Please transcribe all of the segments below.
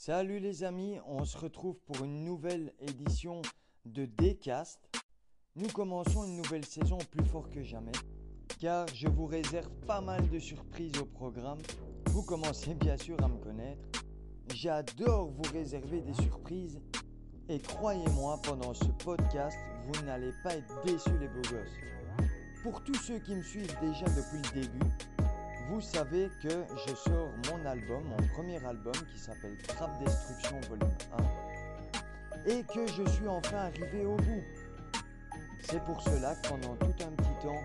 Salut les amis, on se retrouve pour une nouvelle édition de Dcast. Nous commençons une nouvelle saison plus fort que jamais, car je vous réserve pas mal de surprises au programme. Vous commencez bien sûr à me connaître. J'adore vous réserver des surprises et croyez-moi, pendant ce podcast, vous n'allez pas être déçus les beaux gosses. Pour tous ceux qui me suivent déjà depuis le début, vous savez que je sors mon album, mon premier album qui s'appelle Trap Destruction Volume 1 et que je suis enfin arrivé au bout. C'est pour cela que pendant tout un petit temps,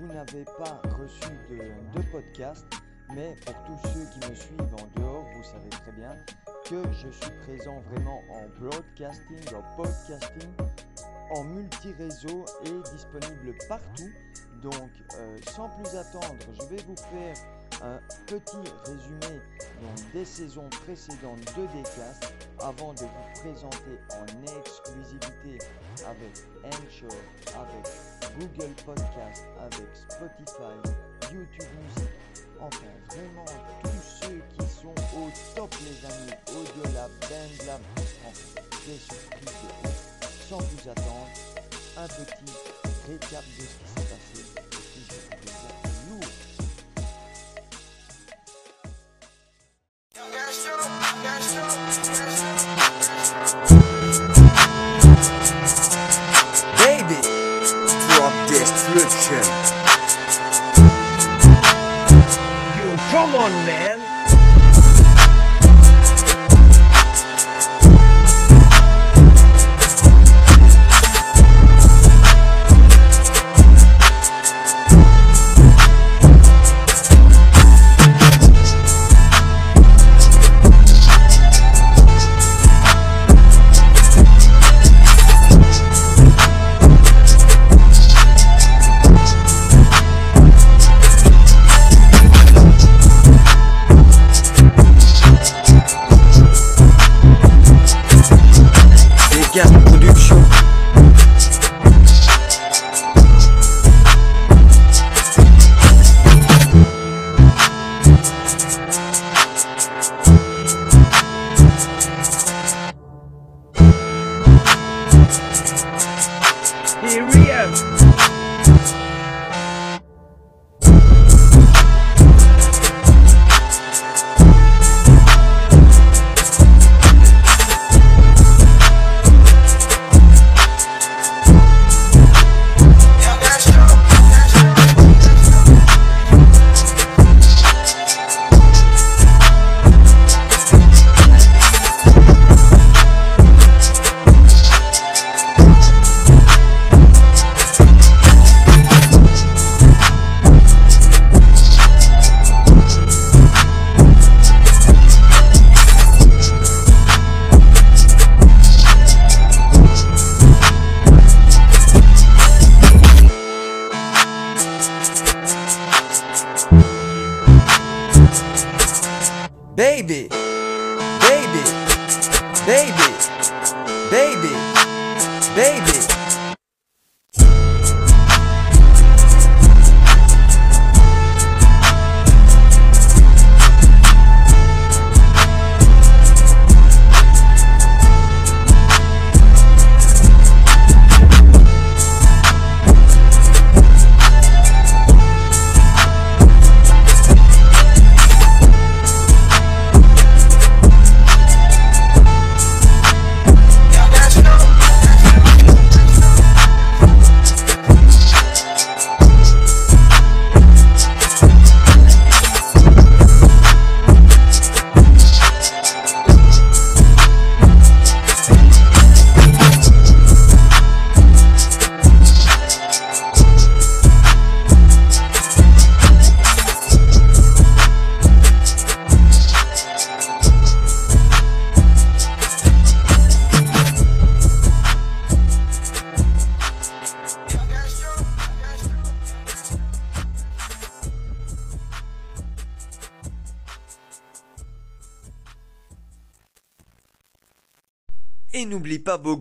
vous n'avez pas reçu de, de podcast, mais pour tous ceux qui me suivent en dehors, vous savez très bien que je suis présent vraiment en broadcasting, en podcasting, en multi-réseau et disponible partout. Donc, euh, sans plus attendre, je vais vous faire un petit résumé des saisons précédentes de Decast avant de vous présenter en exclusivité avec Anchor, avec Google Podcast, avec Spotify, YouTube Music, enfin vraiment tous ceux qui sont au top les amis, au-delà ben la enfin, des surprises de. Sans plus attendre, un petit récap de ce qui s'est passé. Et je trouvais ça lourd. Baby, drop destruction. Yo, come on, man.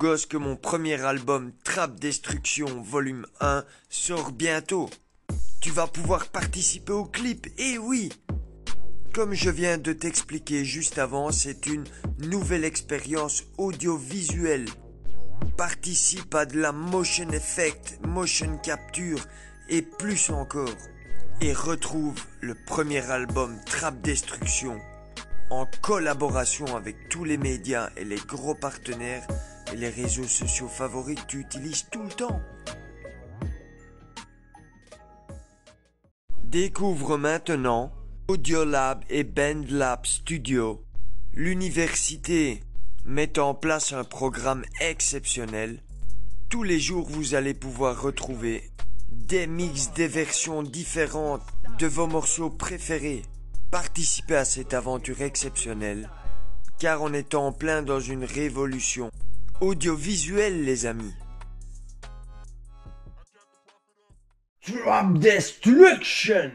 Gosse que mon premier album Trap Destruction Volume 1 sort bientôt. Tu vas pouvoir participer au clip, et oui Comme je viens de t'expliquer juste avant, c'est une nouvelle expérience audiovisuelle. Participe à de la motion effect, motion capture et plus encore. Et retrouve le premier album Trap Destruction en collaboration avec tous les médias et les gros partenaires les réseaux sociaux favoris que tu utilises tout le temps. Découvre maintenant Audiolab et BandLab Studio. L'université met en place un programme exceptionnel. Tous les jours, vous allez pouvoir retrouver des mix, des versions différentes de vos morceaux préférés. Participez à cette aventure exceptionnelle, car on est en plein dans une révolution audiovisuelle, les amis. Drop destruction.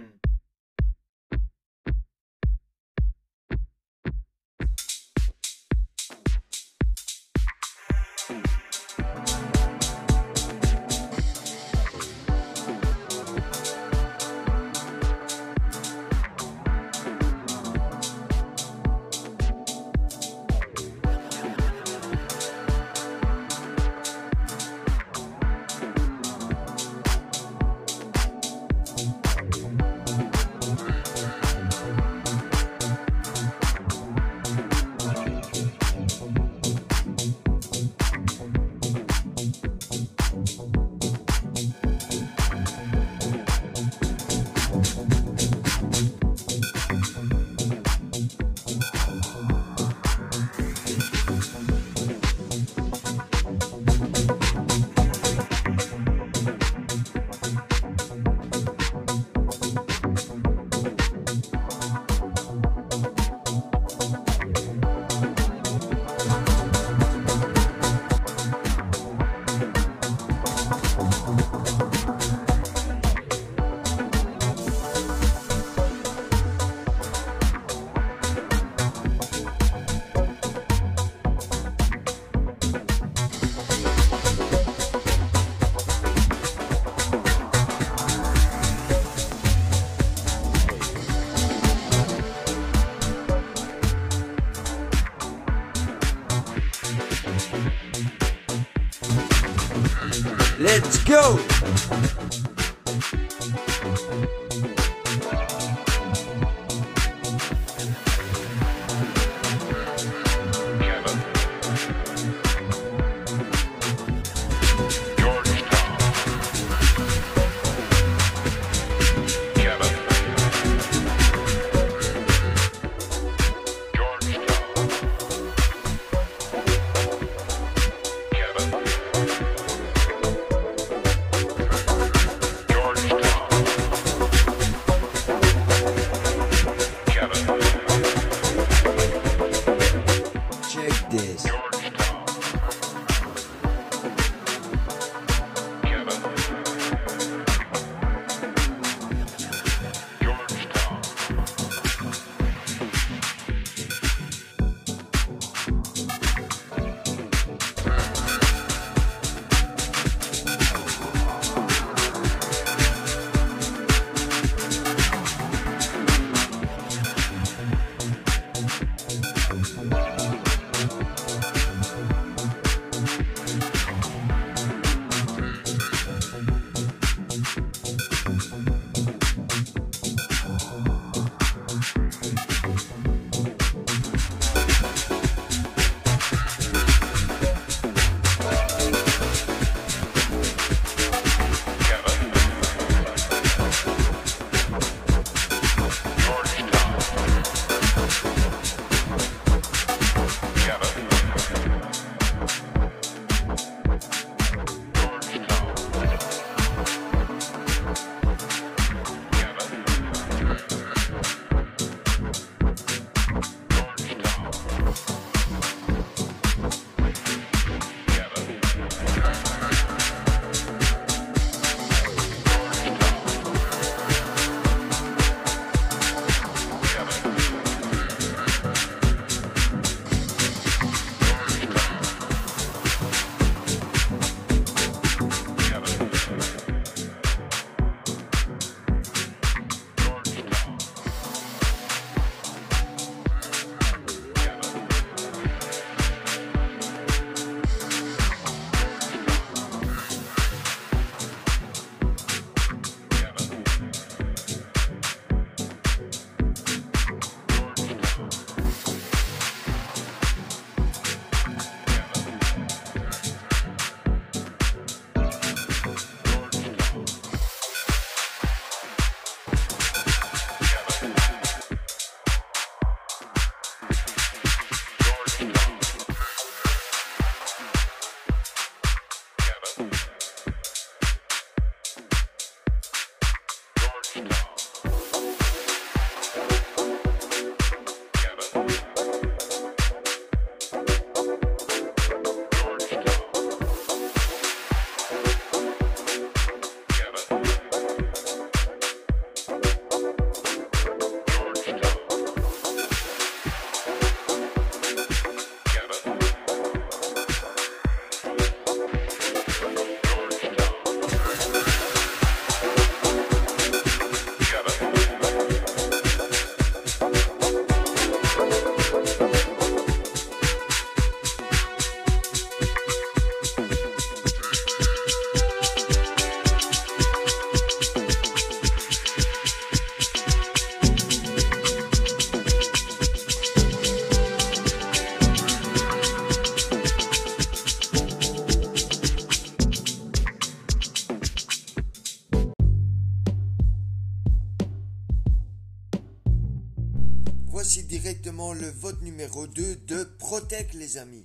Également le vote numéro 2 de Protect les amis.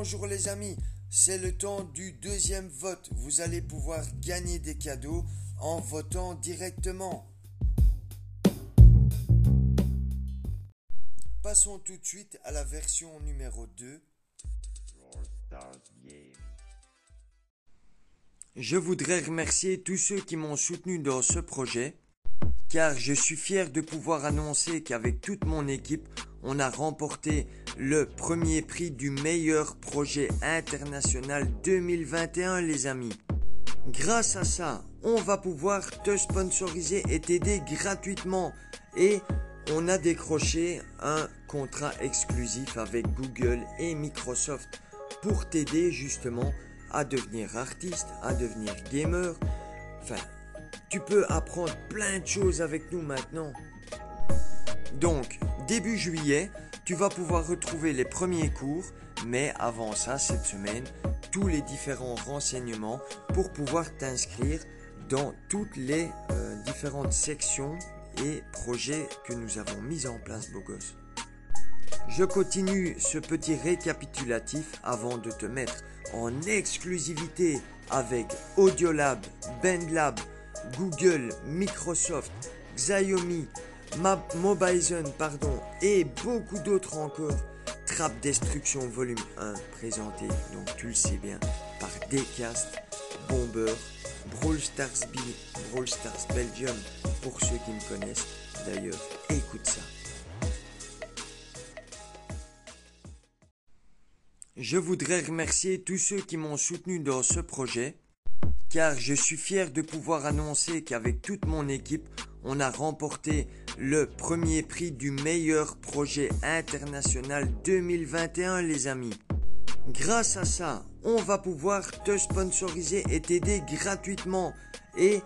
Bonjour les amis, c'est le temps du deuxième vote. Vous allez pouvoir gagner des cadeaux en votant directement. Passons tout de suite à la version numéro 2. Je voudrais remercier tous ceux qui m'ont soutenu dans ce projet, car je suis fier de pouvoir annoncer qu'avec toute mon équipe, on a remporté le premier prix du meilleur projet international 2021 les amis. Grâce à ça, on va pouvoir te sponsoriser et t'aider gratuitement et on a décroché un contrat exclusif avec Google et Microsoft pour t'aider justement à devenir artiste, à devenir gamer. Enfin, tu peux apprendre plein de choses avec nous maintenant. Donc, début juillet, tu vas pouvoir retrouver les premiers cours, mais avant ça, cette semaine, tous les différents renseignements pour pouvoir t'inscrire dans toutes les euh, différentes sections et projets que nous avons mis en place, beau gosse. Je continue ce petit récapitulatif avant de te mettre en exclusivité avec Audiolab, BandLab, Google, Microsoft, Xiaomi, Mobizen, pardon, et beaucoup d'autres encore. Trap Destruction Volume 1, présenté, donc tu le sais bien, par Decast, Bomber, Brawl Stars B, Brawl Stars Belgium, pour ceux qui me connaissent. D'ailleurs, écoute ça. Je voudrais remercier tous ceux qui m'ont soutenu dans ce projet, car je suis fier de pouvoir annoncer qu'avec toute mon équipe, on a remporté le premier prix du meilleur projet international 2021 les amis. Grâce à ça, on va pouvoir te sponsoriser et t'aider gratuitement. Et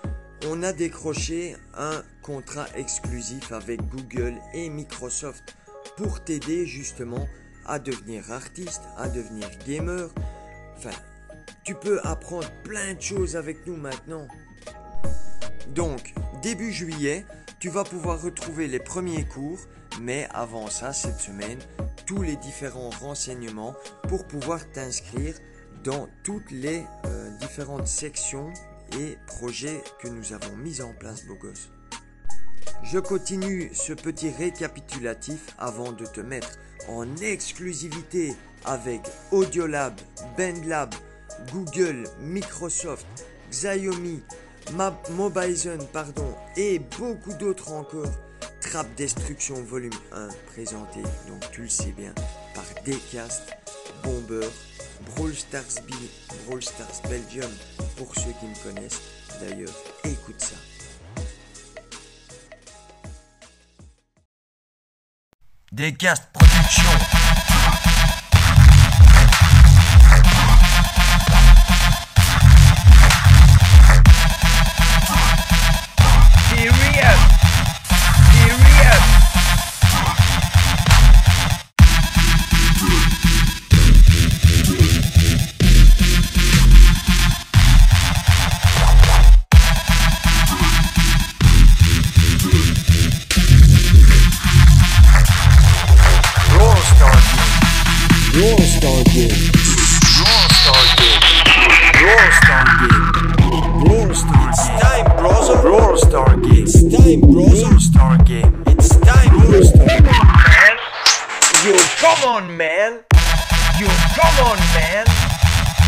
on a décroché un contrat exclusif avec Google et Microsoft pour t'aider justement à devenir artiste, à devenir gamer. Enfin, tu peux apprendre plein de choses avec nous maintenant. Donc, début juillet, tu vas pouvoir retrouver les premiers cours, mais avant ça, cette semaine, tous les différents renseignements pour pouvoir t'inscrire dans toutes les euh, différentes sections et projets que nous avons mis en place, beau gosse. Je continue ce petit récapitulatif avant de te mettre en exclusivité avec Audiolab, BandLab, Google, Microsoft, Xiaomi, Mobizen, pardon, et beaucoup d'autres encore. Trap Destruction Volume 1 présenté, donc tu le sais bien, par Decast, Bomber, Brawl Stars Brawl Stars Belgium, pour ceux qui me connaissent. D'ailleurs, écoute ça. Decast Production. Time. Brawl Star Game. It's time, Brawl Star Game. Man. You come on, man. You come on, man.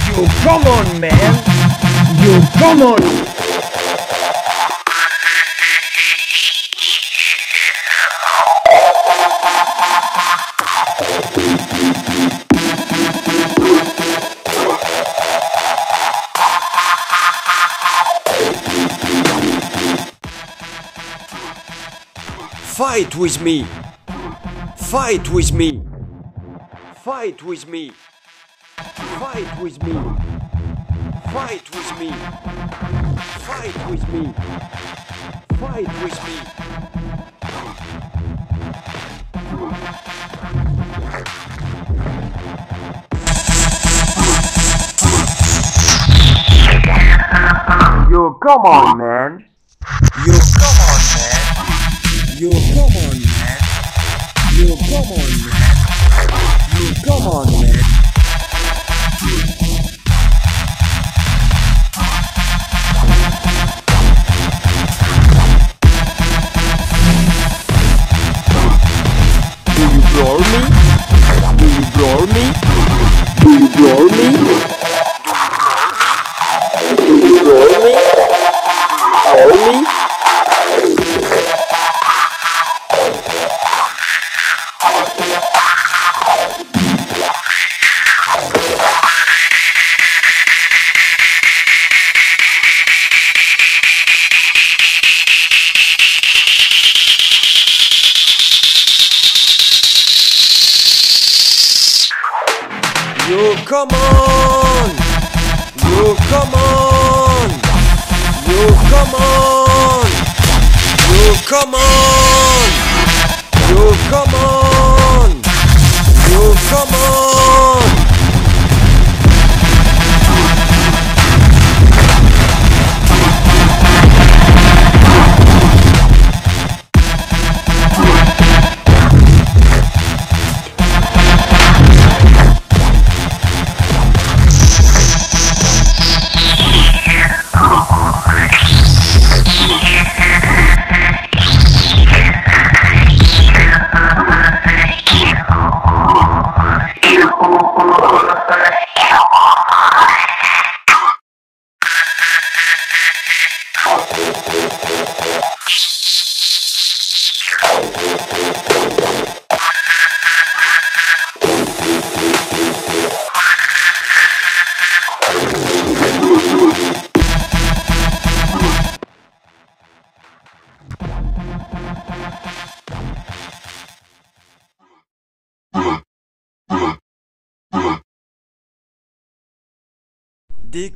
You come on, man. You come on. Fight with me. Fight with me. Fight with me. Fight with me. Fight with me. Fight with me. Fight with me. You come on, man. Yo, come on, man. Yo, come on, man. Yo, come on, man. Yo, come on, man.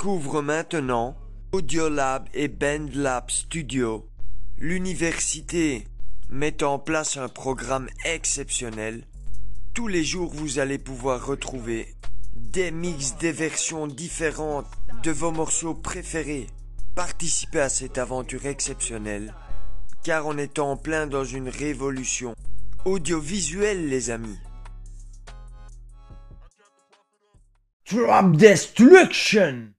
Découvre maintenant Audiolab et BandLab Studio. L'université met en place un programme exceptionnel. Tous les jours, vous allez pouvoir retrouver des mix, des versions différentes de vos morceaux préférés. Participez à cette aventure exceptionnelle, car on est en plein dans une révolution audiovisuelle, les amis. Drop Destruction!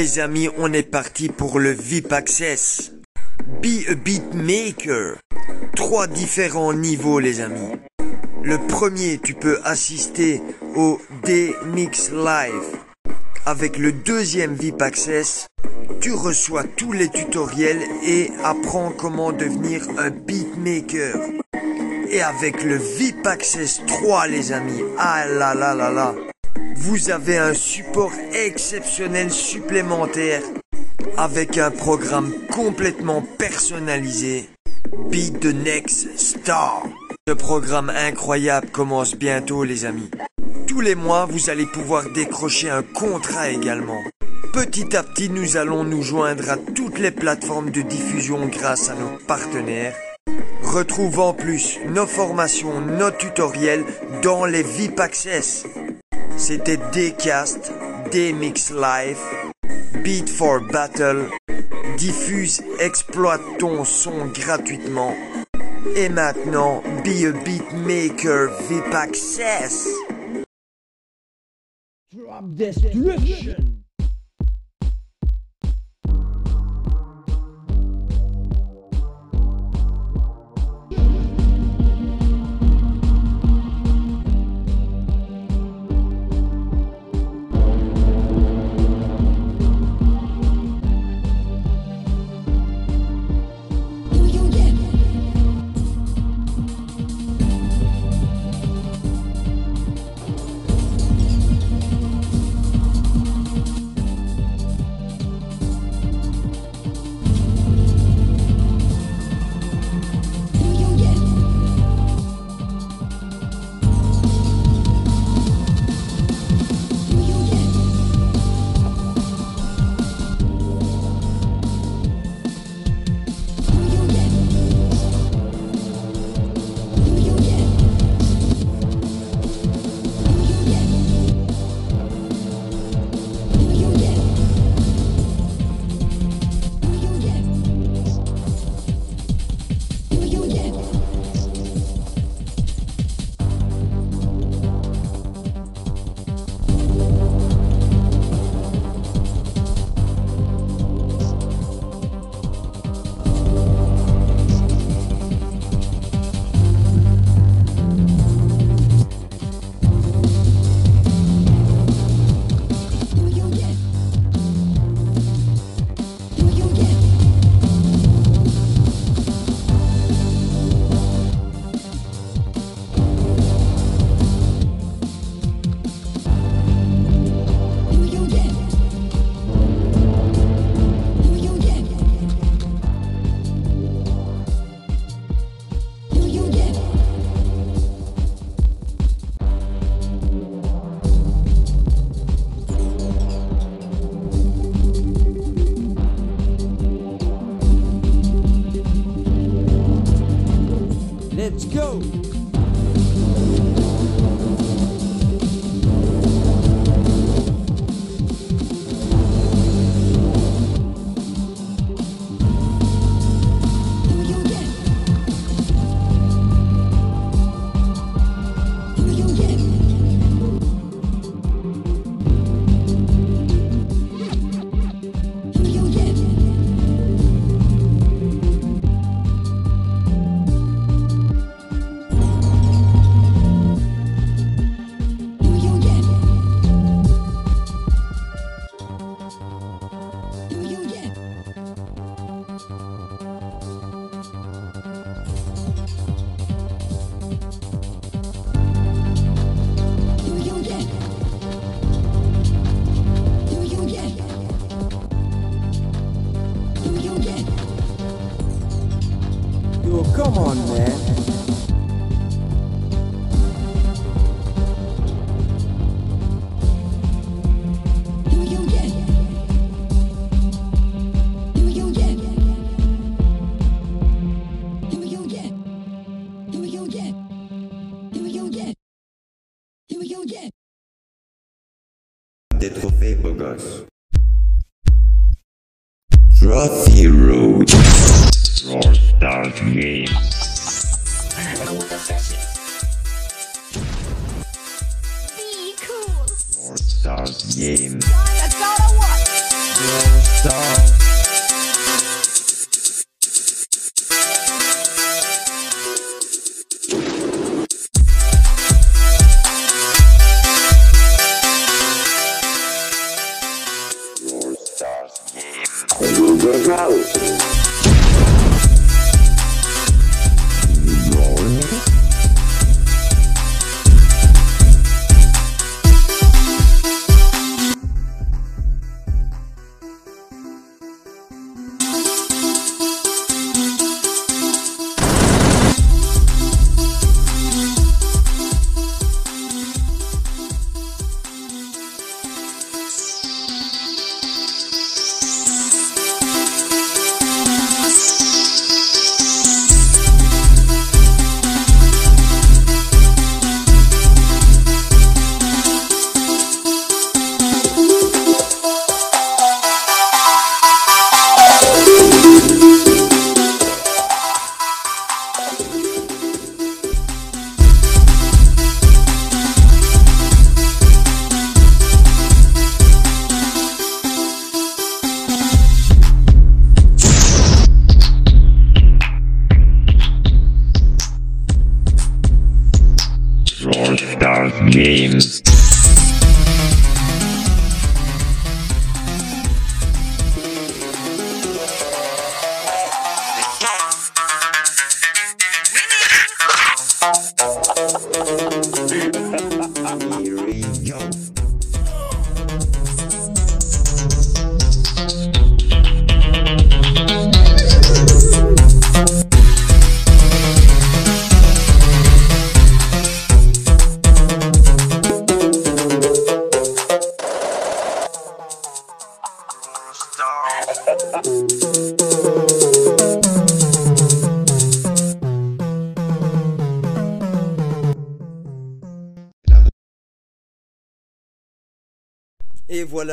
Les amis, on est parti pour le VIP Access. Be a Beatmaker. Trois différents niveaux, les amis. Le premier, tu peux assister au D-Mix Live. Avec le deuxième VIP Access, tu reçois tous les tutoriels et apprends comment devenir un beatmaker. Et avec le VIP Access 3, les amis, ah là là là là, vous avez un support exceptionnel supplémentaire avec un programme complètement personnalisé. Beat the Next Star. Ce programme incroyable commence bientôt les amis. Tous les mois, vous allez pouvoir décrocher un contrat également. Petit à petit, nous allons nous joindre à toutes les plateformes de diffusion grâce à nos partenaires. Retrouve en plus nos formations, nos tutoriels dans les VIP Access. C'était Dcast, Dmix Live, Beat for Battle. Diffuse, exploite ton son gratuitement. Et maintenant, be a beatmaker VIP Access.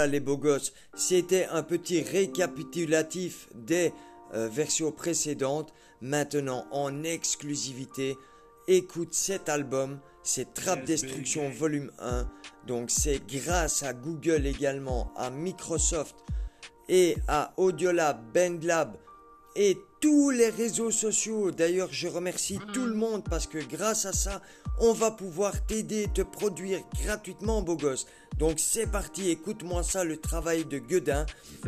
Voilà les beaux gosses, c'était un petit récapitulatif des euh, versions précédentes. Maintenant en exclusivité, écoute cet album, c'est Trap Destruction Volume 1. Donc c'est grâce à Google également, à Microsoft et à Audiolab, BandLab et tous les réseaux sociaux. D'ailleurs, je remercie tout le monde parce que grâce à ça, on va pouvoir t'aider te produire gratuitement, beau gosse. Donc c'est parti, écoute-moi ça, le travail de Guedin.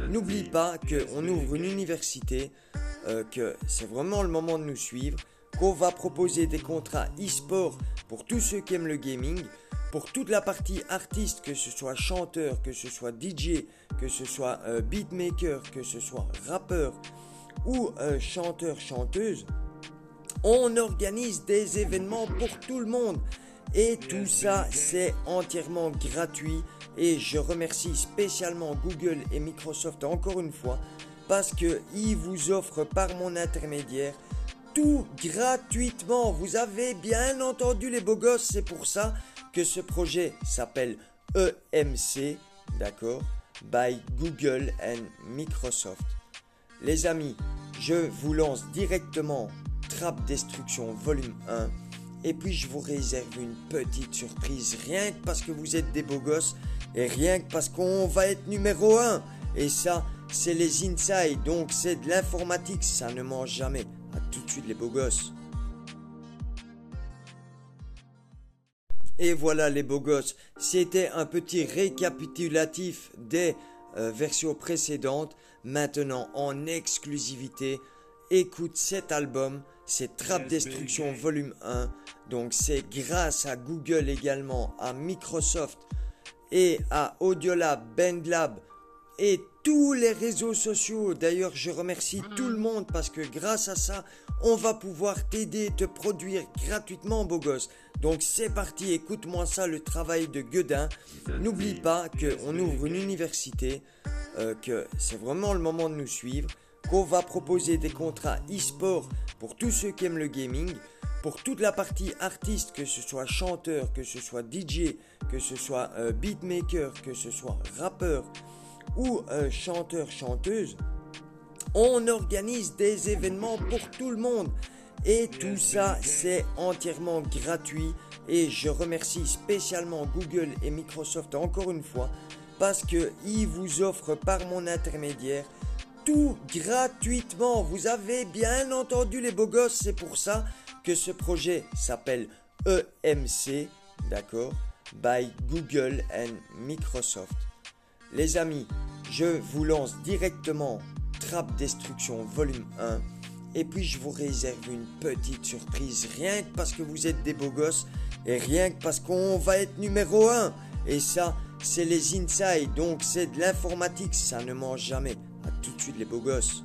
N'oublie pas qu'on ouvre une université, euh, que c'est vraiment le moment de nous suivre, qu'on va proposer des contrats e-sport pour tous ceux qui aiment le gaming, pour toute la partie artiste, que ce soit chanteur, que ce soit DJ, que ce soit euh, beatmaker, que ce soit rappeur ou euh, chanteur. On organise des événements pour tout le monde. Et tout ça, c'est entièrement gratuit. Et je remercie spécialement Google et Microsoft encore une fois parce qu'ils vous offrent par mon intermédiaire tout gratuitement. Vous avez bien entendu les beaux gosses, c'est pour ça que ce projet s'appelle EMC, d'accord, by Google and Microsoft. Les amis, je vous lance directement Trap Destruction volume 1 et puis je vous réserve une petite surprise. Rien que parce que vous êtes des beaux gosses et rien que parce qu'on va être numéro 1 et ça c'est les inside donc c'est de l'informatique. Ça ne mange jamais. À tout de suite les beaux gosses. Et voilà les beaux gosses, c'était un petit récapitulatif des euh, versions précédentes. Maintenant en exclusivité, écoute cet album, c'est Trap Destruction Volume 1. Donc c'est grâce à Google également, à Microsoft et à Audiolab, BandLab et tous les réseaux sociaux. D'ailleurs, je remercie tout le monde parce que grâce à ça, on va pouvoir t'aider te produire gratuitement, beau gosse. Donc c'est parti, écoute-moi ça, le travail de Guedin. N'oublie pas qu'on ouvre une université, euh, que c'est vraiment le moment de nous suivre, qu'on va proposer des contrats e-sport pour tous ceux qui aiment le gaming, pour toute la partie artiste, que ce soit chanteur, que ce soit DJ, que ce soit euh, beatmaker, que ce soit rappeur ou euh, chanteur, chanteuse. On organise des événements pour tout le monde. Et tout ça, c'est entièrement gratuit. Et je remercie spécialement Google et Microsoft encore une fois parce que il vous offre par mon intermédiaire tout gratuitement. Vous avez bien entendu les beaux gosses, c'est pour ça que ce projet s'appelle EMC, d'accord, by Google and Microsoft. Les amis, je vous lance directement Trap Destruction volume 1 et puis je vous réserve une petite surprise. Rien que parce que vous êtes des beaux gosses et rien que parce qu'on va être numéro 1 et ça c'est les insides donc c'est de l'informatique. Ça ne mange jamais. À tout de suite les beaux gosses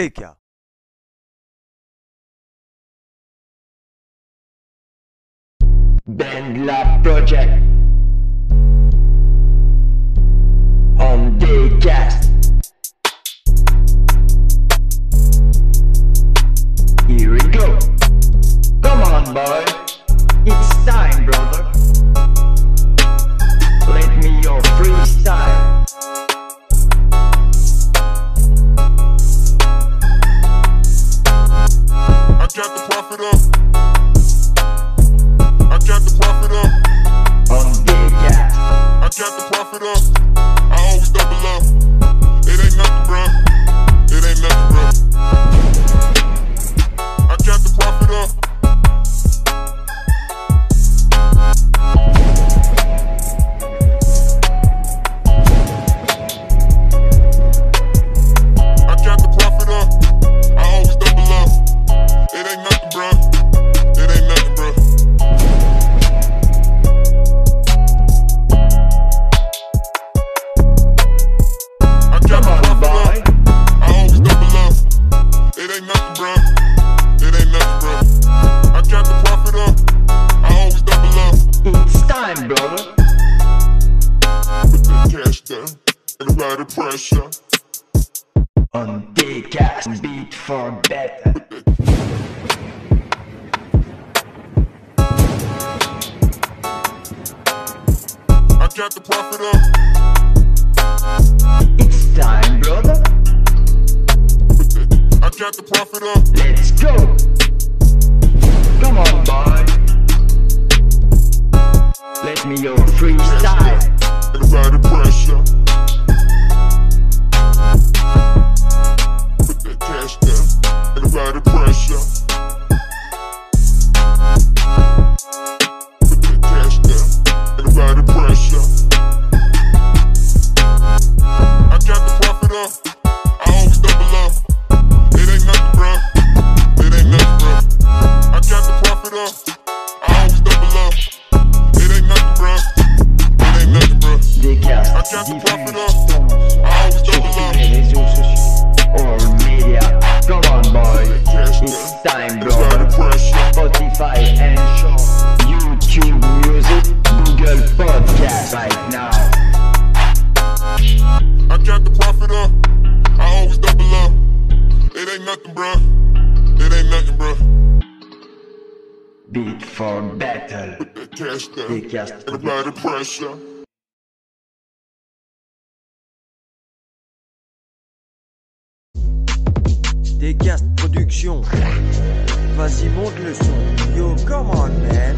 fake. Beat for battle. Production. Vas-y, monte le son. Yo, come on, man.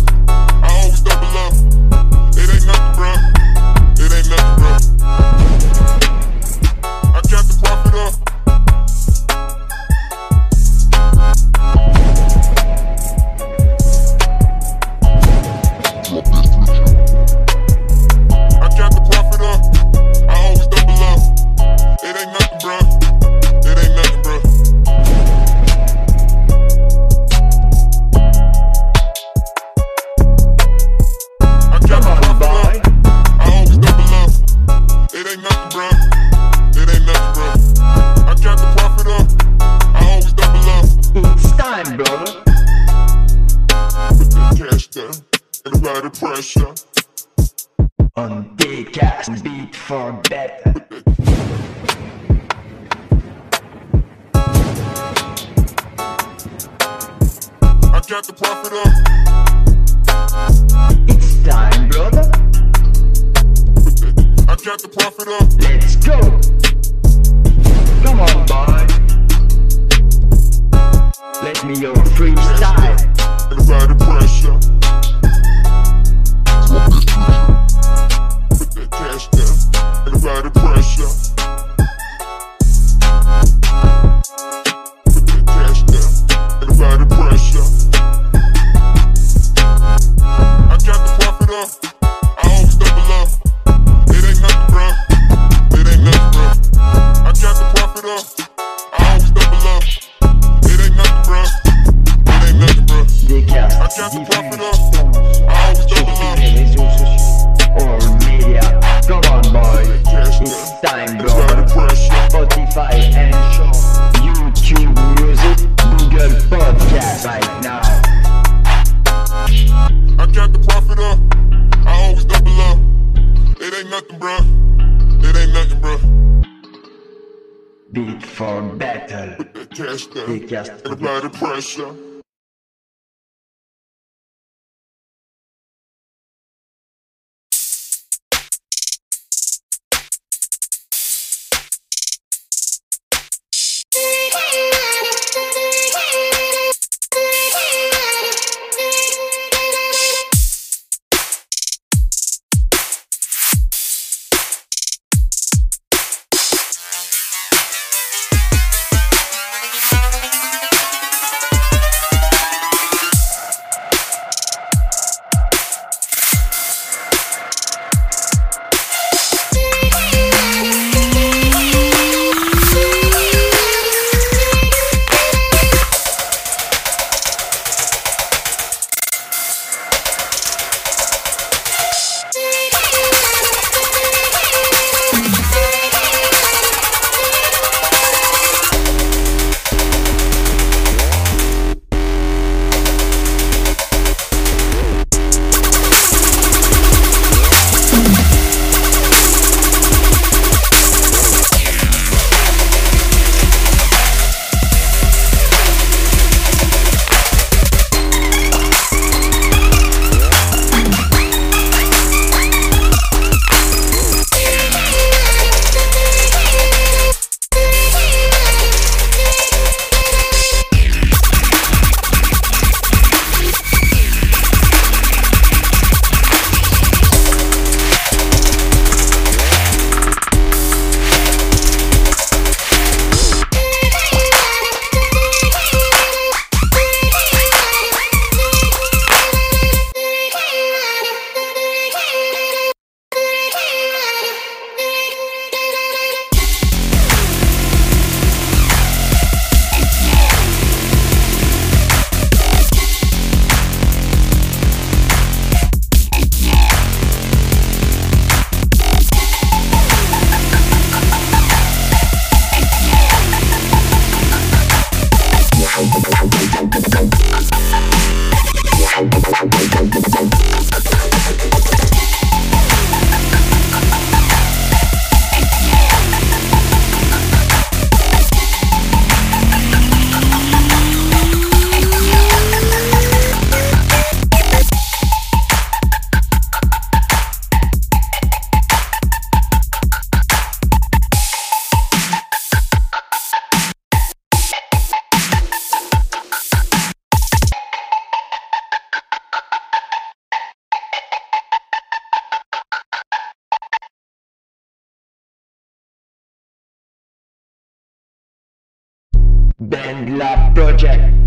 The Band Lab Project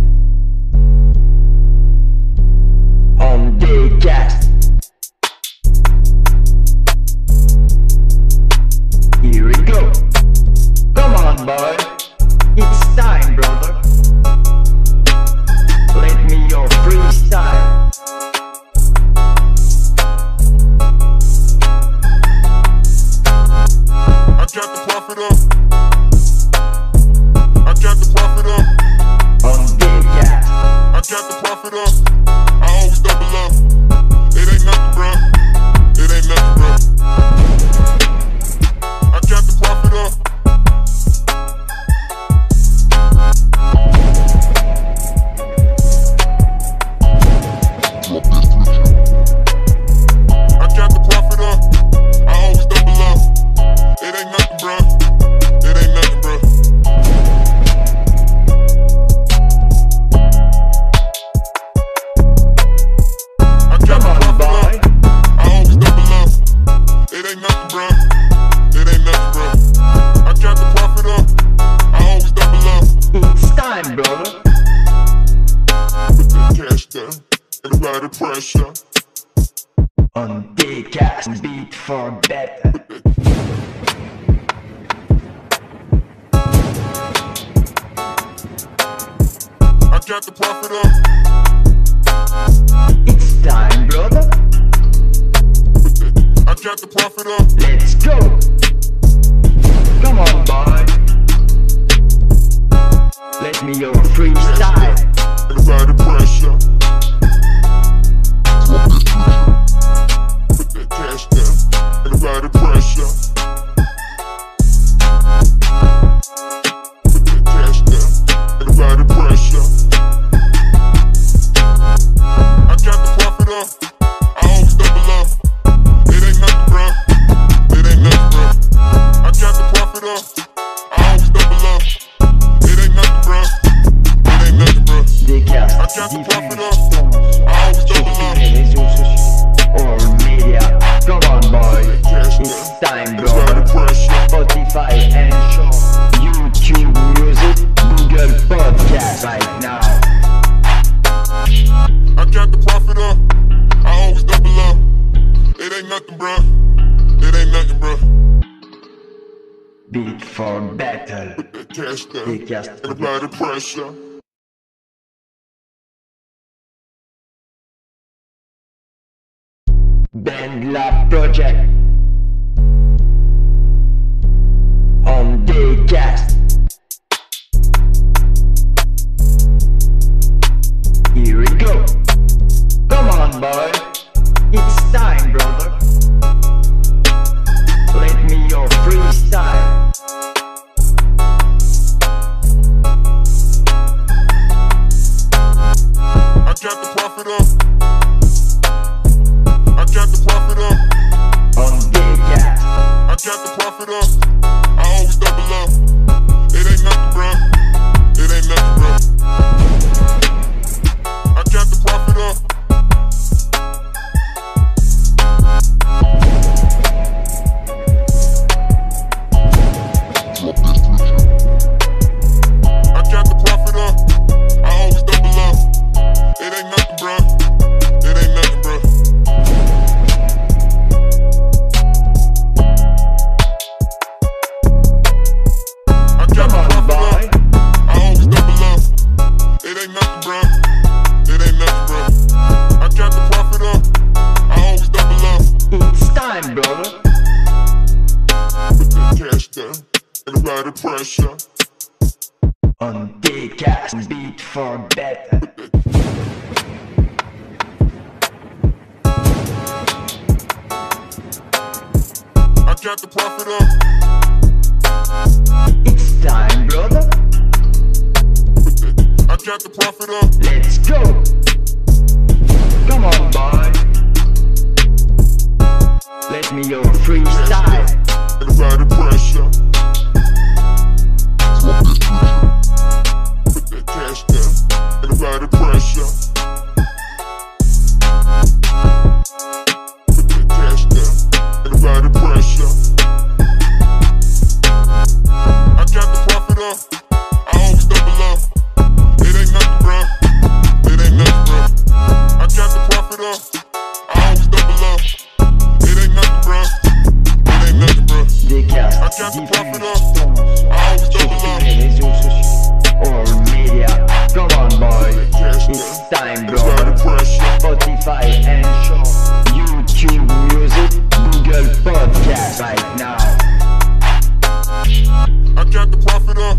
I got the profit up.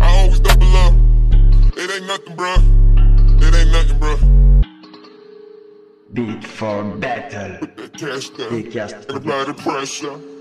I always double up. It ain't nothing, bro. It ain't nothing, bro. Beat for battle. Put that cash down. Everybody pressure.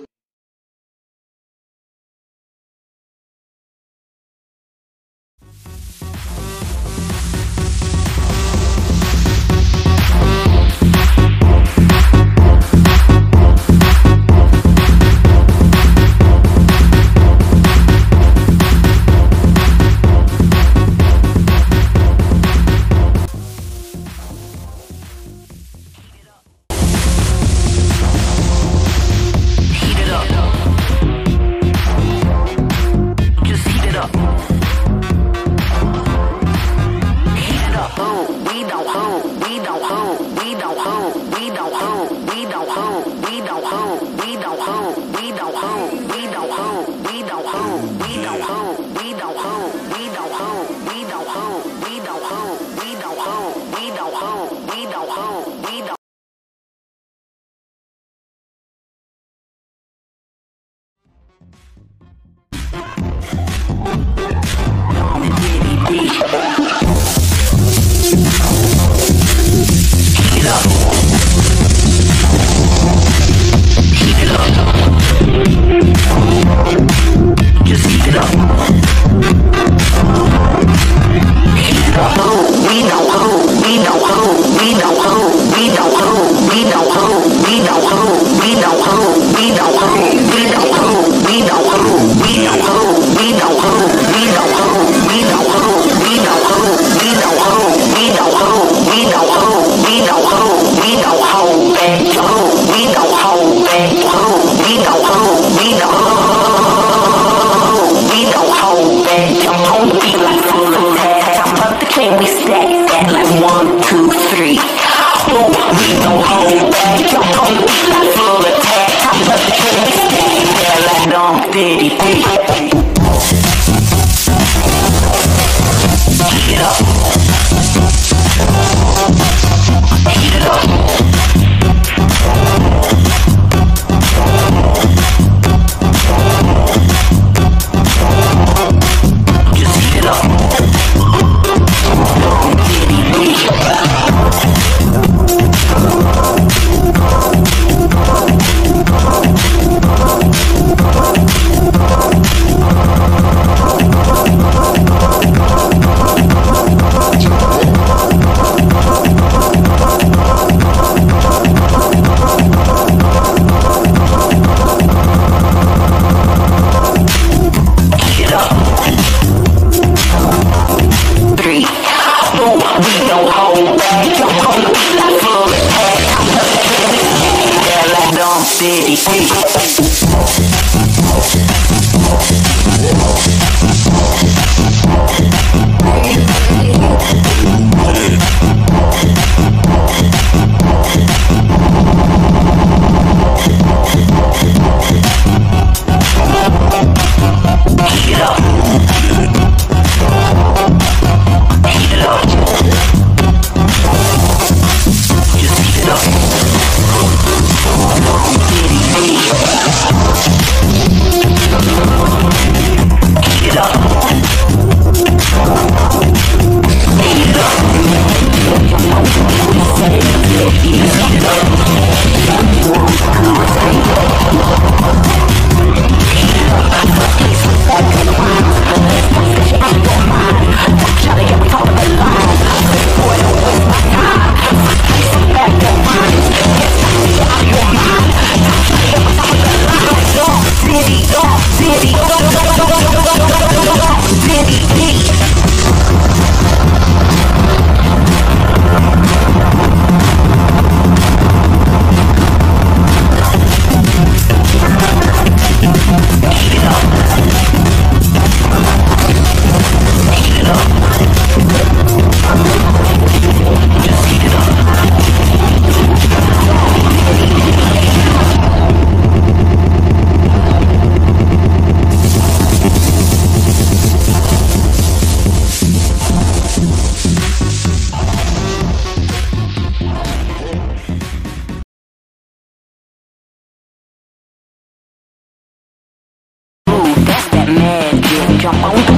Japão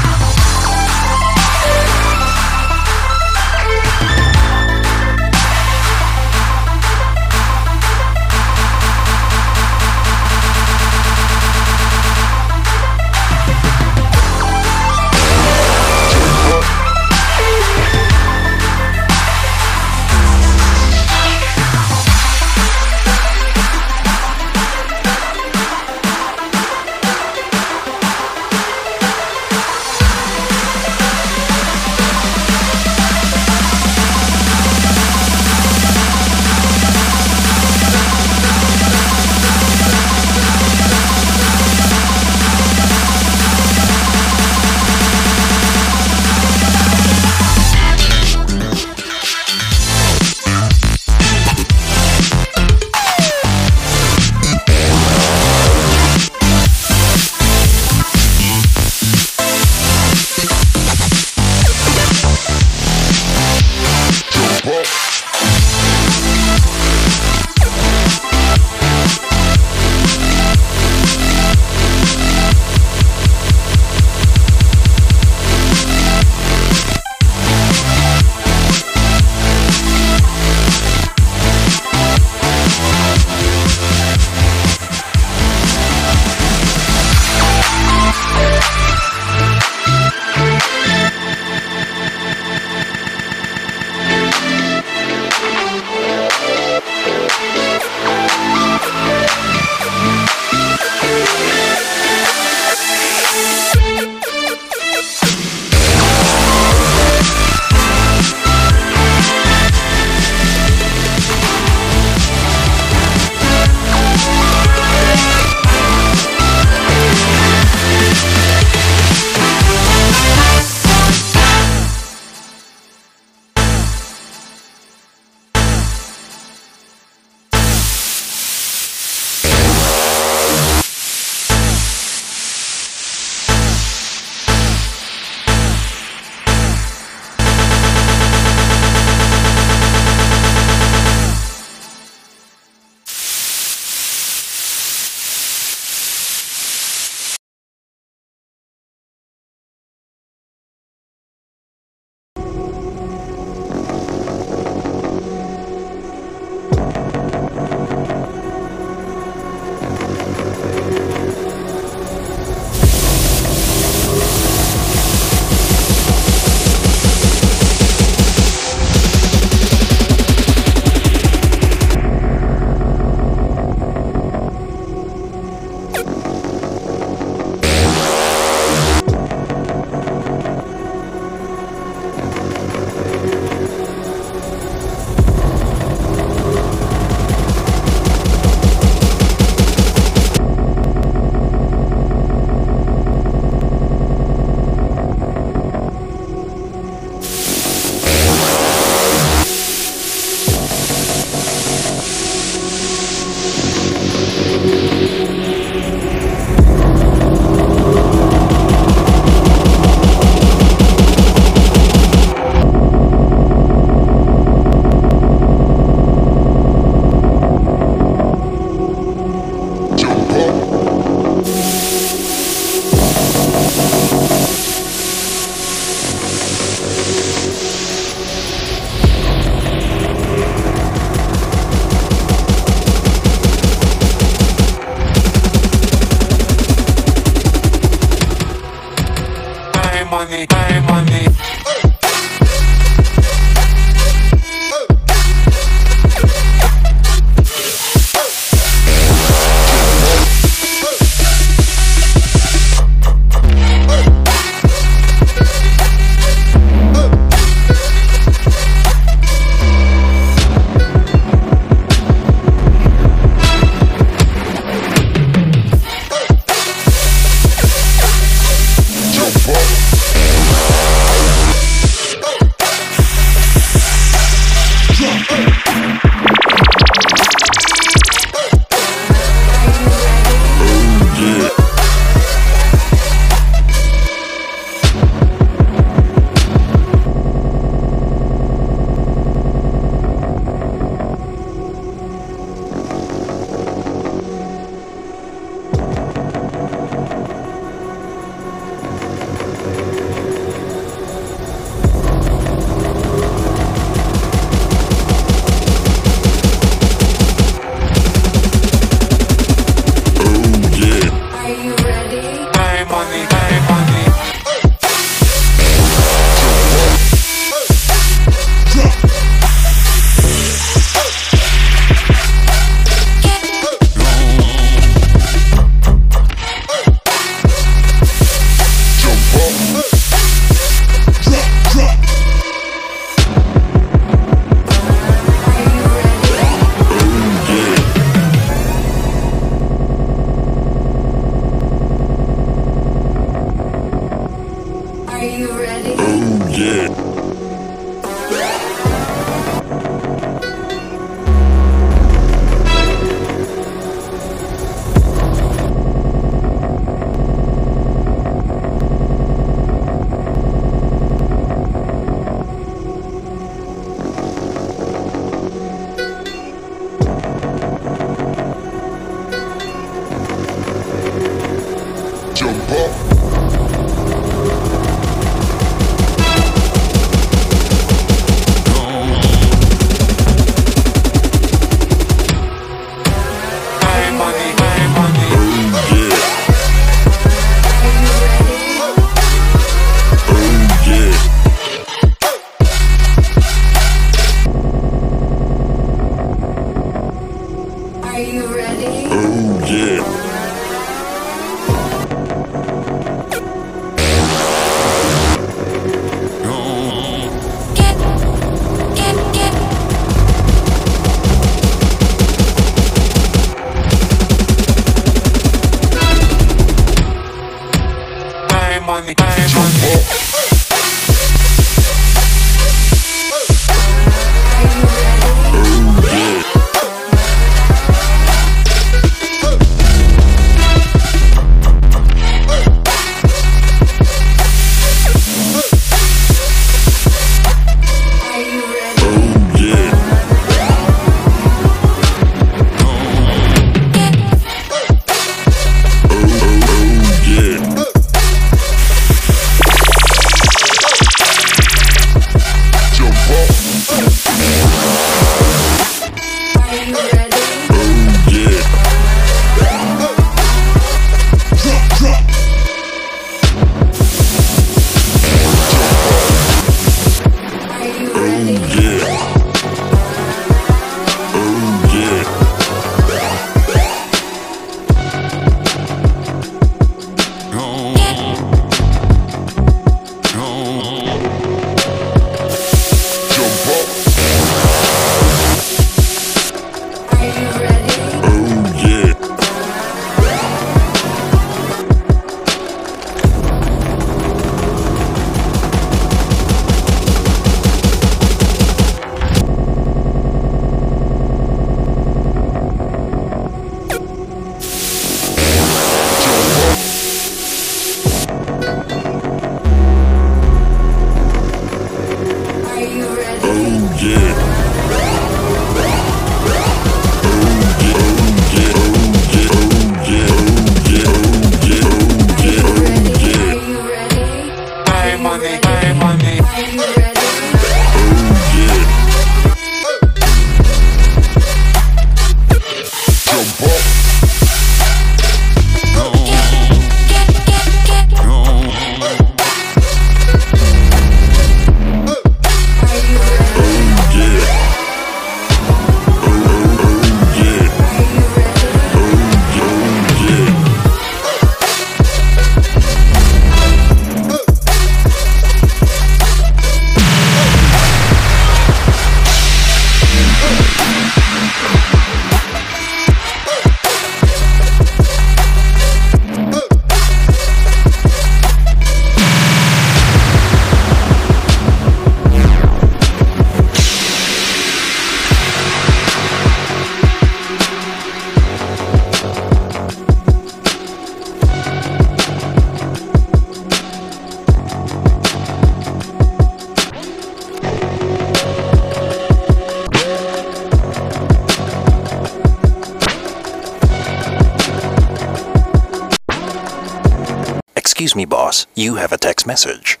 message.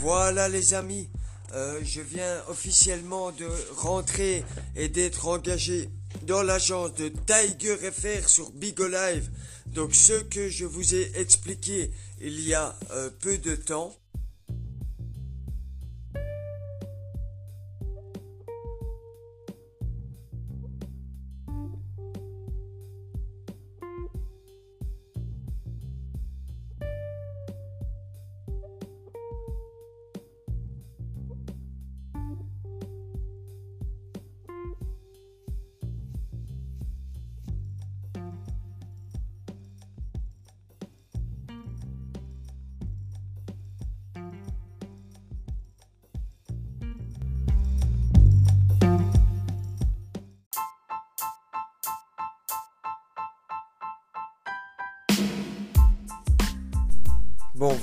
Voilà les amis, euh, je viens officiellement de rentrer et d'être engagé dans l'agence de Tiger FR sur Big Live. Donc ce que je vous ai expliqué il y a euh, peu de temps.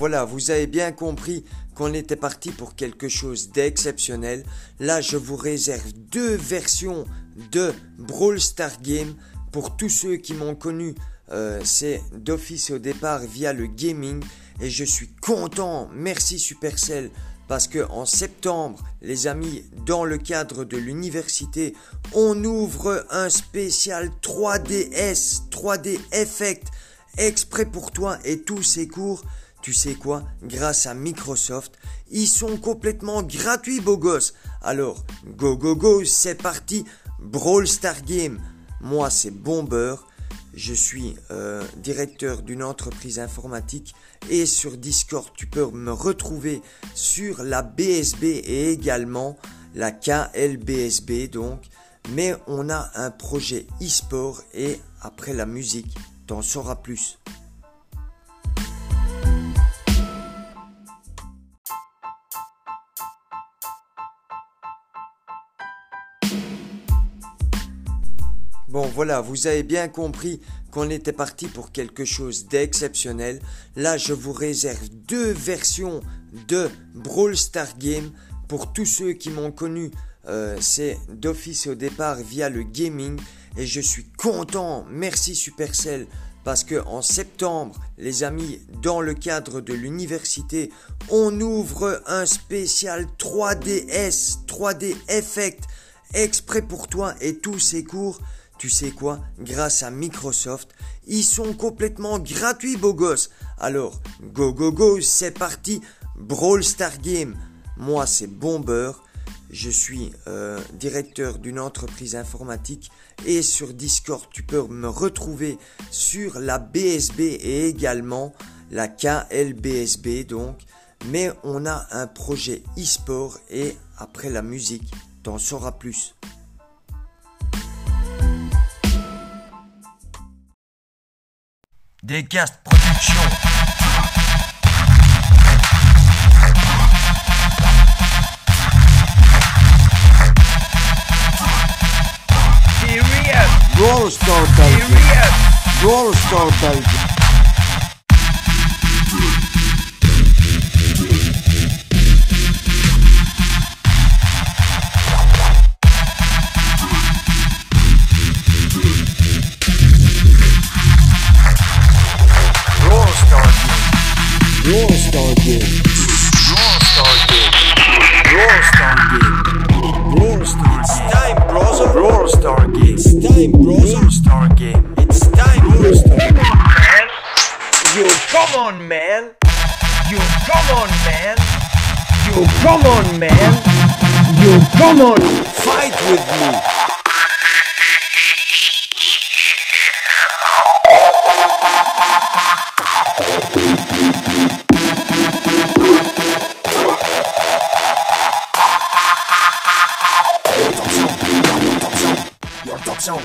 Voilà, vous avez bien compris qu'on était parti pour quelque chose d'exceptionnel. Là, je vous réserve deux versions de Brawl Star Game. Pour tous ceux qui m'ont connu, euh, c'est d'office au départ via le gaming. Et je suis content, merci Supercell, parce que en septembre, les amis, dans le cadre de l'université, on ouvre un spécial 3DS, 3D Effect, exprès pour toi et tous ces cours. Tu sais quoi? Grâce à Microsoft, ils sont complètement gratuits, beau gosse. Alors, go go go, c'est parti. Brawl Star Game. Moi, c'est Bomber. Je suis euh, directeur d'une entreprise informatique et sur Discord, tu peux me retrouver sur la BSB et également la KLBSB donc. Mais on a un projet e-sport et après la musique, t'en sauras plus. Bon voilà, vous avez bien compris qu'on était parti pour quelque chose d'exceptionnel. Là, je vous réserve deux versions de Brawl Star Game. Pour tous ceux qui m'ont connu, euh, c'est d'office au départ via le gaming. Et je suis content, merci Supercell, parce que en septembre, les amis, dans le cadre de l'université, on ouvre un spécial 3DS, 3D Effect, exprès pour toi et tous ces cours. Tu sais quoi? Grâce à Microsoft, ils sont complètement gratuits, beau gosse. Alors, go go go, c'est parti. Brawl Star Game. Moi, c'est Bomber. Je suis euh, directeur d'une entreprise informatique et sur Discord, tu peux me retrouver sur la BSB et également la KLBSB donc. Mais on a un projet e-sport et après la musique, t'en sauras plus. Descast Production. Serious, Brawl Star Belgium. serious. Brawl Star Belgium. Game. Brawl Star Game. Brawl Star Game. Brawl Star Game. Brawl Star It's time, brother. Brawl Star Game. It's time, brother. Brawl Star Game. It's time, Brawl Star man. You come on, man. You come on, man. You come on, man. You come on. Fight with me. Your top zone.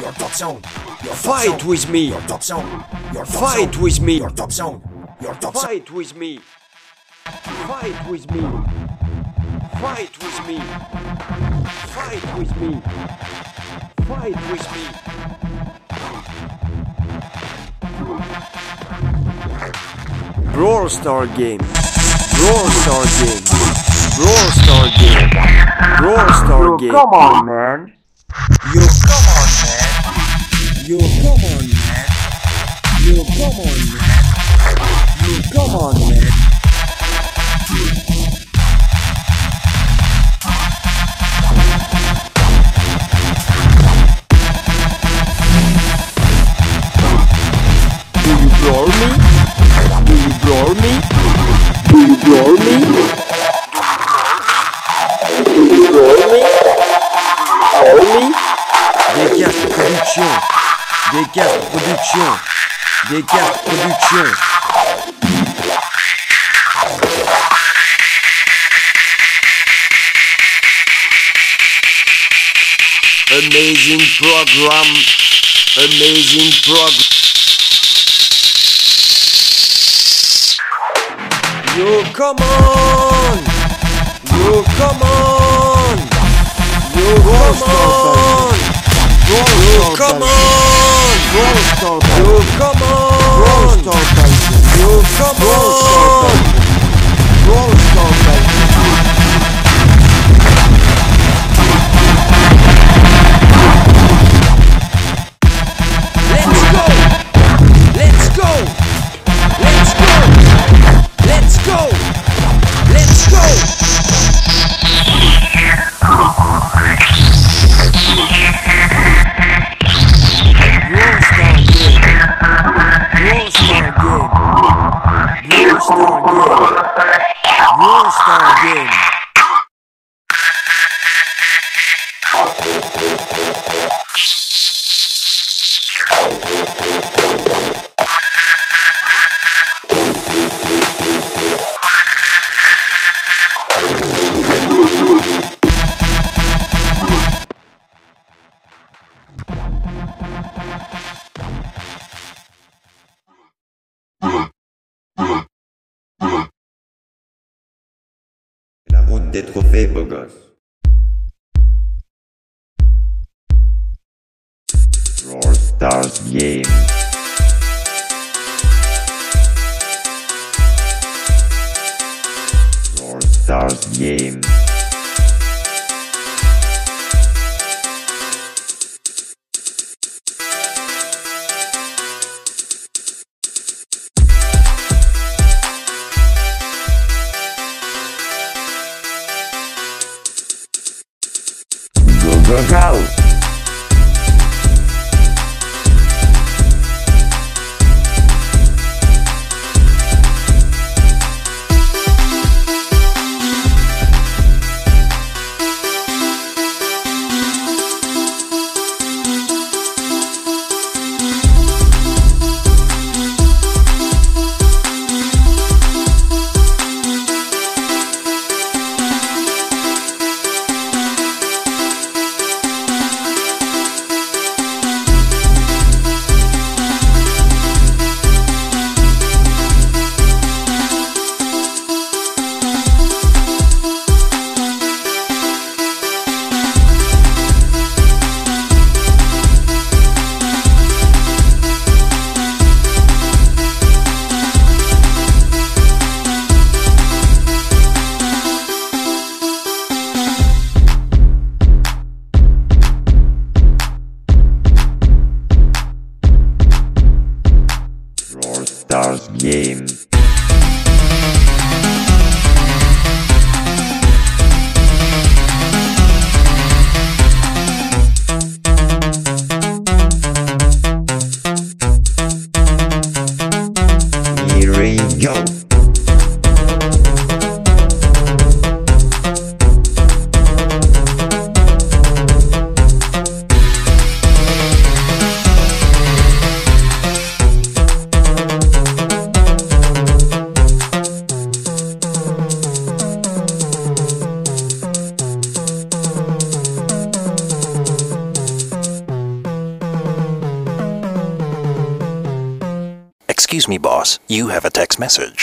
Your top zone. Your Fight zone. with me. Your top zone. Your top Fight zone. with me. Your top zone. Your top zone. Fight with me. Fight with me. Fight with me. Fight with me. Fight with me. Brawl Star Game. Brawl Star Game. Brawl Star Game. Brawl Star Game. Come on, man. You come on, man. You come on, man. You come on, man. You come on, man. Do you blow me? Do you blow me? Do you blow me? Des cartes production. Des cartes production. Amazing program. Amazing program. Yo, come on! Yo, come on! Yo, come on! Yo, come on! Yo, come on! Yo, come on! Brawl. Let's go! Let's go! Let's go! Let's go! Let's go! Des trophées, beau gosse. Brawl Stars Game. Brawl Stars Game. Go, text message.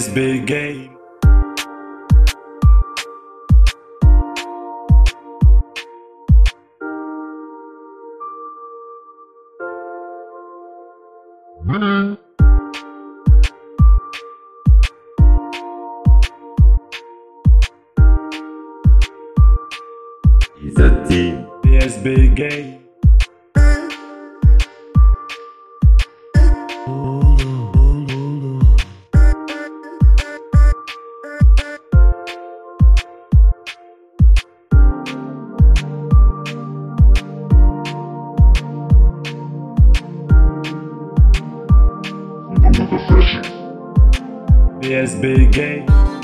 BSB Game. BSB Game.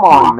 Come on,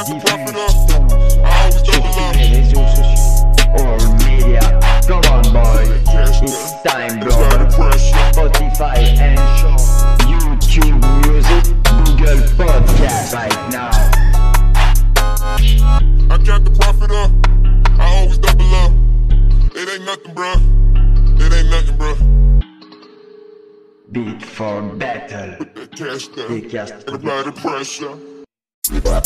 I oh, media, come on boy, it's time bro. Spotify and YouTube music, Google right now. I got the profit up, I always double up. It ain't nothing bro, it ain't nothing bro Beat for battle. Cast the cash down. Pressure. Bye.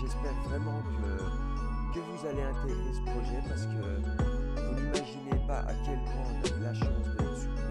J'espère vraiment que, vous allez intégrer ce projet parce que vous n'imaginez pas à quel point on a de la chance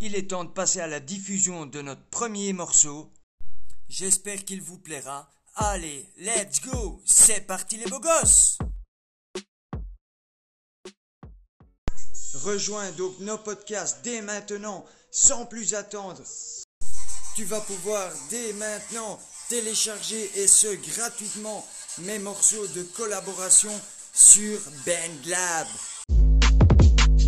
Il est temps de passer à la diffusion de notre premier morceau. J'espère qu'il vous plaira. Allez, let's go C'est parti les beaux gosses Rejoins donc nos podcasts dès maintenant, sans plus attendre. Tu vas pouvoir dès maintenant télécharger et ce gratuitement mes morceaux de collaboration sur BandLab.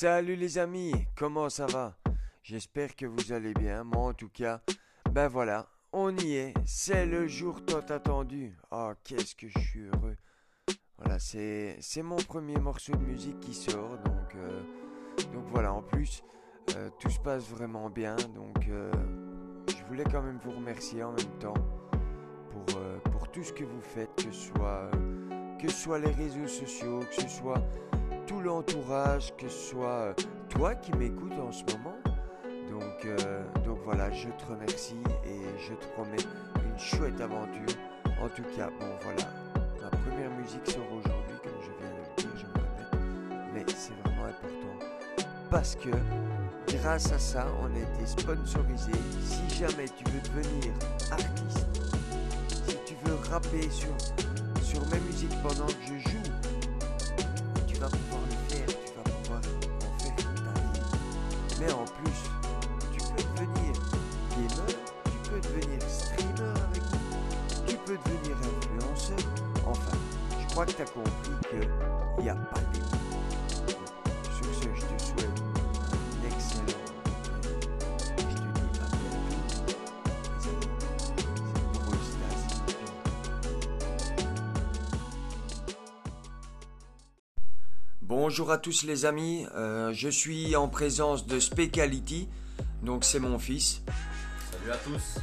Salut les amis, comment ça va? J'espère que vous allez bien, moi en tout cas, ben voilà, on y est, c'est le jour tant attendu. Oh, qu'est-ce que je suis heureux. Voilà, c'est, mon premier morceau de musique qui sort, donc, euh, donc voilà, en plus, euh, tout se passe vraiment bien, donc euh, je voulais quand même vous remercier en même temps pour, pour tout ce que vous faites, que ce soit, que ce soit les réseaux sociaux, que ce soit l'entourage, que ce soit toi qui m'écoutes en ce moment. Donc, euh, donc voilà, je te remercie et je te promets une chouette aventure. En tout cas, bon voilà, ma première musique sort aujourd'hui, comme je viens de le dire, je me répète, mais c'est vraiment important parce que grâce à ça, on a été sponsorisé. Si jamais tu veux devenir artiste, si tu veux rapper sur, sur mes musiques pendant que je joue, que tu as compris qu'il n'y a pas de. Sur ce, je te souhaite un excellent. Je te dis à bientôt. Bonjour à tous les amis, Euh, je suis en présence de Specality, donc c'est mon fils. Salut à tous.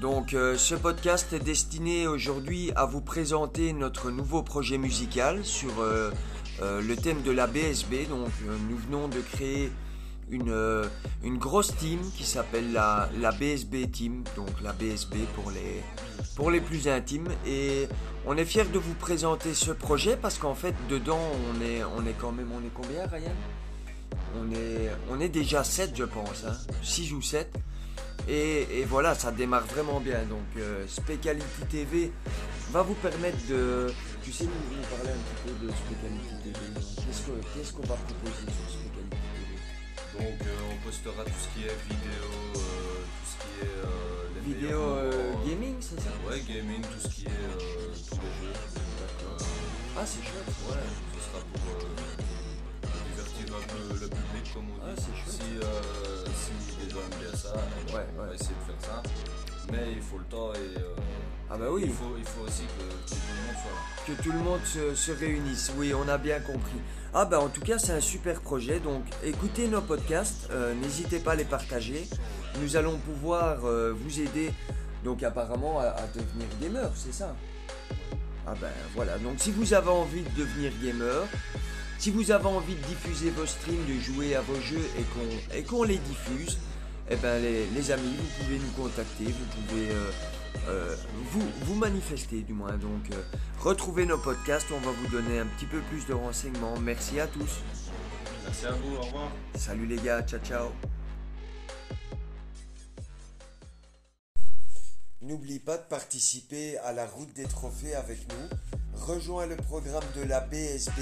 Donc euh, ce podcast est destiné aujourd'hui à vous présenter notre nouveau projet musical sur euh, euh, le thème de la BSB. Donc nous venons de créer une, une grosse team qui s'appelle la, la BSB Team, donc la BSB pour les, pour les plus intimes. Et on est fiers de vous présenter ce projet parce qu'en fait dedans on est, on est quand même, on est combien Ryan? On est, on est déjà 7 je pense, 6 ou 7. Et, et voilà, ça démarre vraiment bien. Donc, euh, Specality TV va vous permettre de. Tu sais, nous, nous parler un petit peu de Specality TV. Qu'est-ce que- qu'est-ce qu'on va proposer sur Specality TV Donc euh, on postera tout ce qui est vidéo, euh, tout ce qui est euh, les Vidéo gaming, c'est ça? Ouais, gaming, tout ce qui est tous les jeux. Ah, c'est chouette. ouais, ce sera pour divertir un peu le public, comme on dit. Ah, c'est chouette. Si, ça, Ouais, on va essayer de faire ça. Mais il faut le temps et euh, Ah, bah oui. il, faut, il faut aussi que, que tout le monde soit là. que tout le monde se, se réunisse. Oui, on a bien compris. Ah bah en tout cas c'est un super projet. Donc écoutez nos podcasts, euh, n'hésitez pas à les partager. Nous allons pouvoir euh, vous aider donc apparemment à, à devenir gamer, c'est ça? Ah ben voilà. Donc si vous avez envie de devenir gamer, si vous avez envie de diffuser vos streams, de jouer à vos jeux et qu'on et qu'on les diffuse, eh ben les, les amis, vous pouvez nous contacter, vous pouvez euh, euh, vous, vous manifester du moins. Donc euh, retrouvez nos podcasts, on va vous donner un petit peu plus de renseignements. Merci à tous. Merci à vous, au revoir. Salut les gars, ciao ciao. N'oublie pas de participer à la route des trophées avec nous. Rejoins le programme de la BSB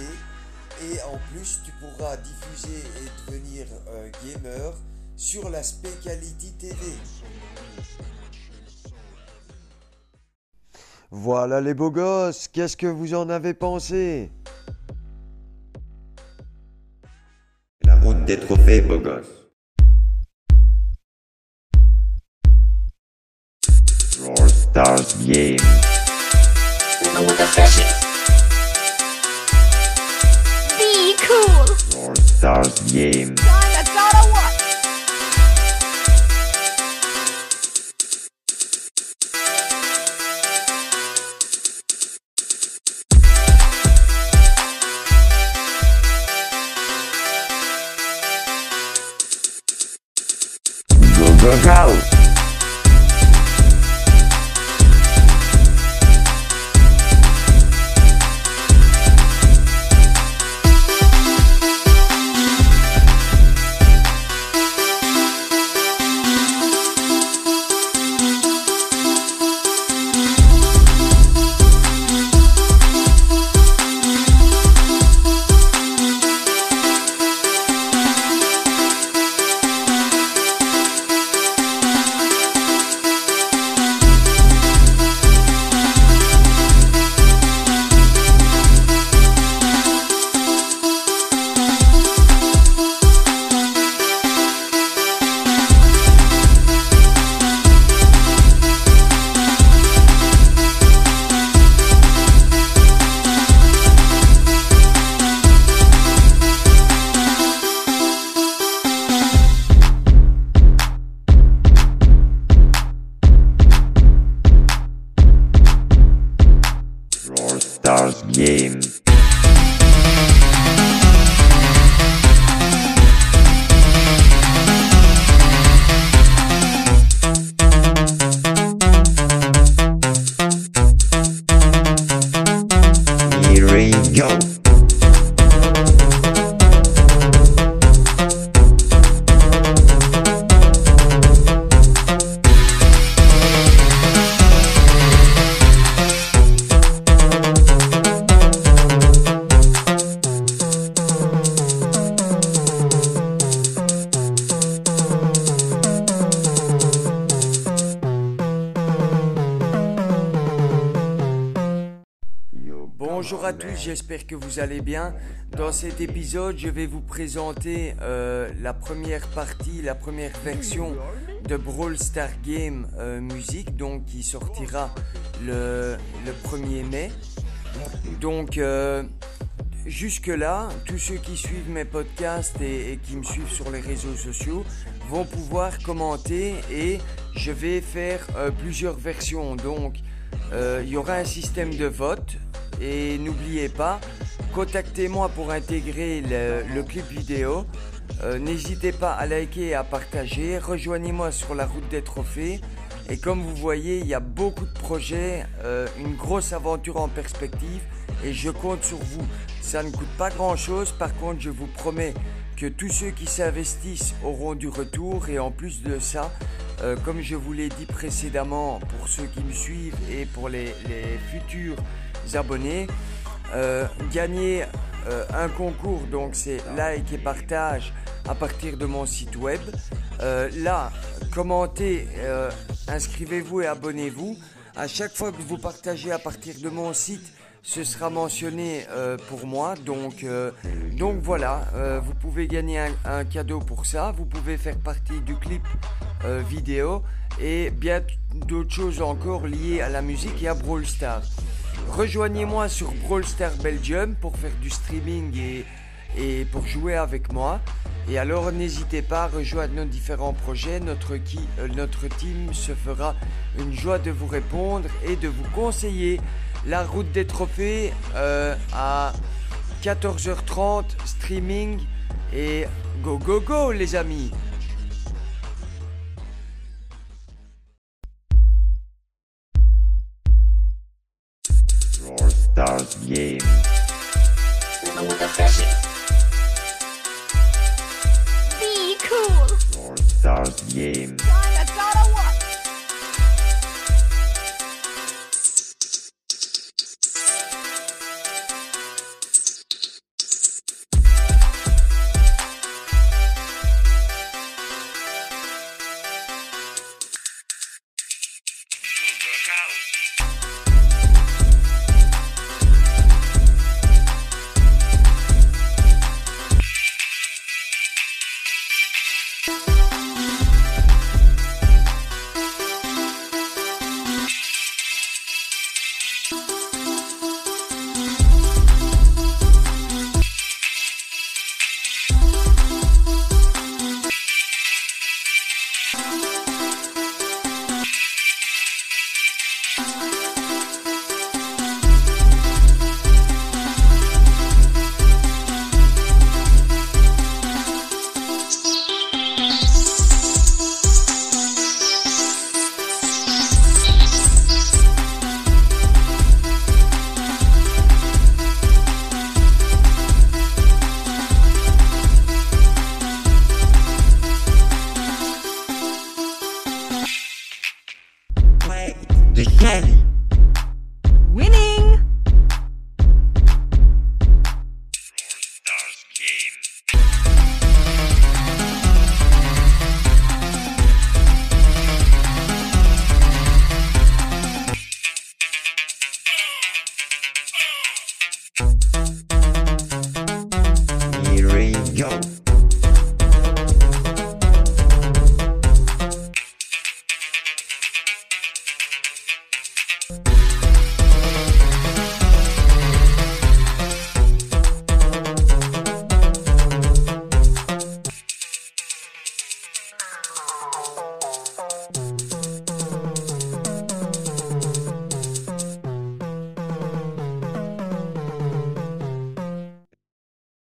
et en plus tu pourras diffuser et devenir euh, gamer sur la Specality TV. Voilà les beaux gosses, qu'est-ce que vous en avez pensé? La route des trophées, beau gosse. Brawl Stars Game. Be cool. Stars Game. Go, go, Game. J'espère que vous allez bien. Dans cet épisode, je vais vous présenter euh, la première partie, la première version de Brawl Star Game euh, Music, donc qui sortira le, le 1er mai. Donc euh, jusque-là, tous ceux qui suivent mes podcasts et, et qui me suivent sur les réseaux sociaux vont pouvoir commenter et je vais faire euh, plusieurs versions. Donc il y aura un système de vote et n'oubliez pas, contactez-moi pour intégrer le, clip vidéo. Euh, N'hésitez pas à liker et à partager. Rejoignez-moi sur la route des trophées. Et comme vous voyez, il y a beaucoup de projets, euh, une grosse aventure en perspective et je compte sur vous. Ça ne coûte pas grand-chose, par contre je vous promets que tous ceux qui s'investissent auront du retour et en plus de ça, euh, comme je vous l'ai dit précédemment pour ceux qui me suivent et pour les futurs abonnés, euh, gagner euh, un concours, donc c'est like et partage à partir de mon site web. Euh, là, commentez, inscrivez-vous et abonnez-vous. À chaque fois que vous partagez à partir de mon site, ce sera mentionné pour moi. Donc, donc voilà, vous pouvez gagner un, un cadeau pour ça. Vous pouvez faire partie du clip vidéo et bien d'autres choses encore liées à la musique et à Brawl Stars. Rejoignez-moi sur Brawl Stars Belgium pour faire du streaming et, pour jouer avec moi. Et alors n'hésitez pas à rejoindre nos différents projets. Euh, notre team se fera une joie de vous répondre et de vous conseiller la route des trophées euh, à 14h30 streaming et go go go les amis Brawl Stars Game. Be cool. Brawl Stars Game.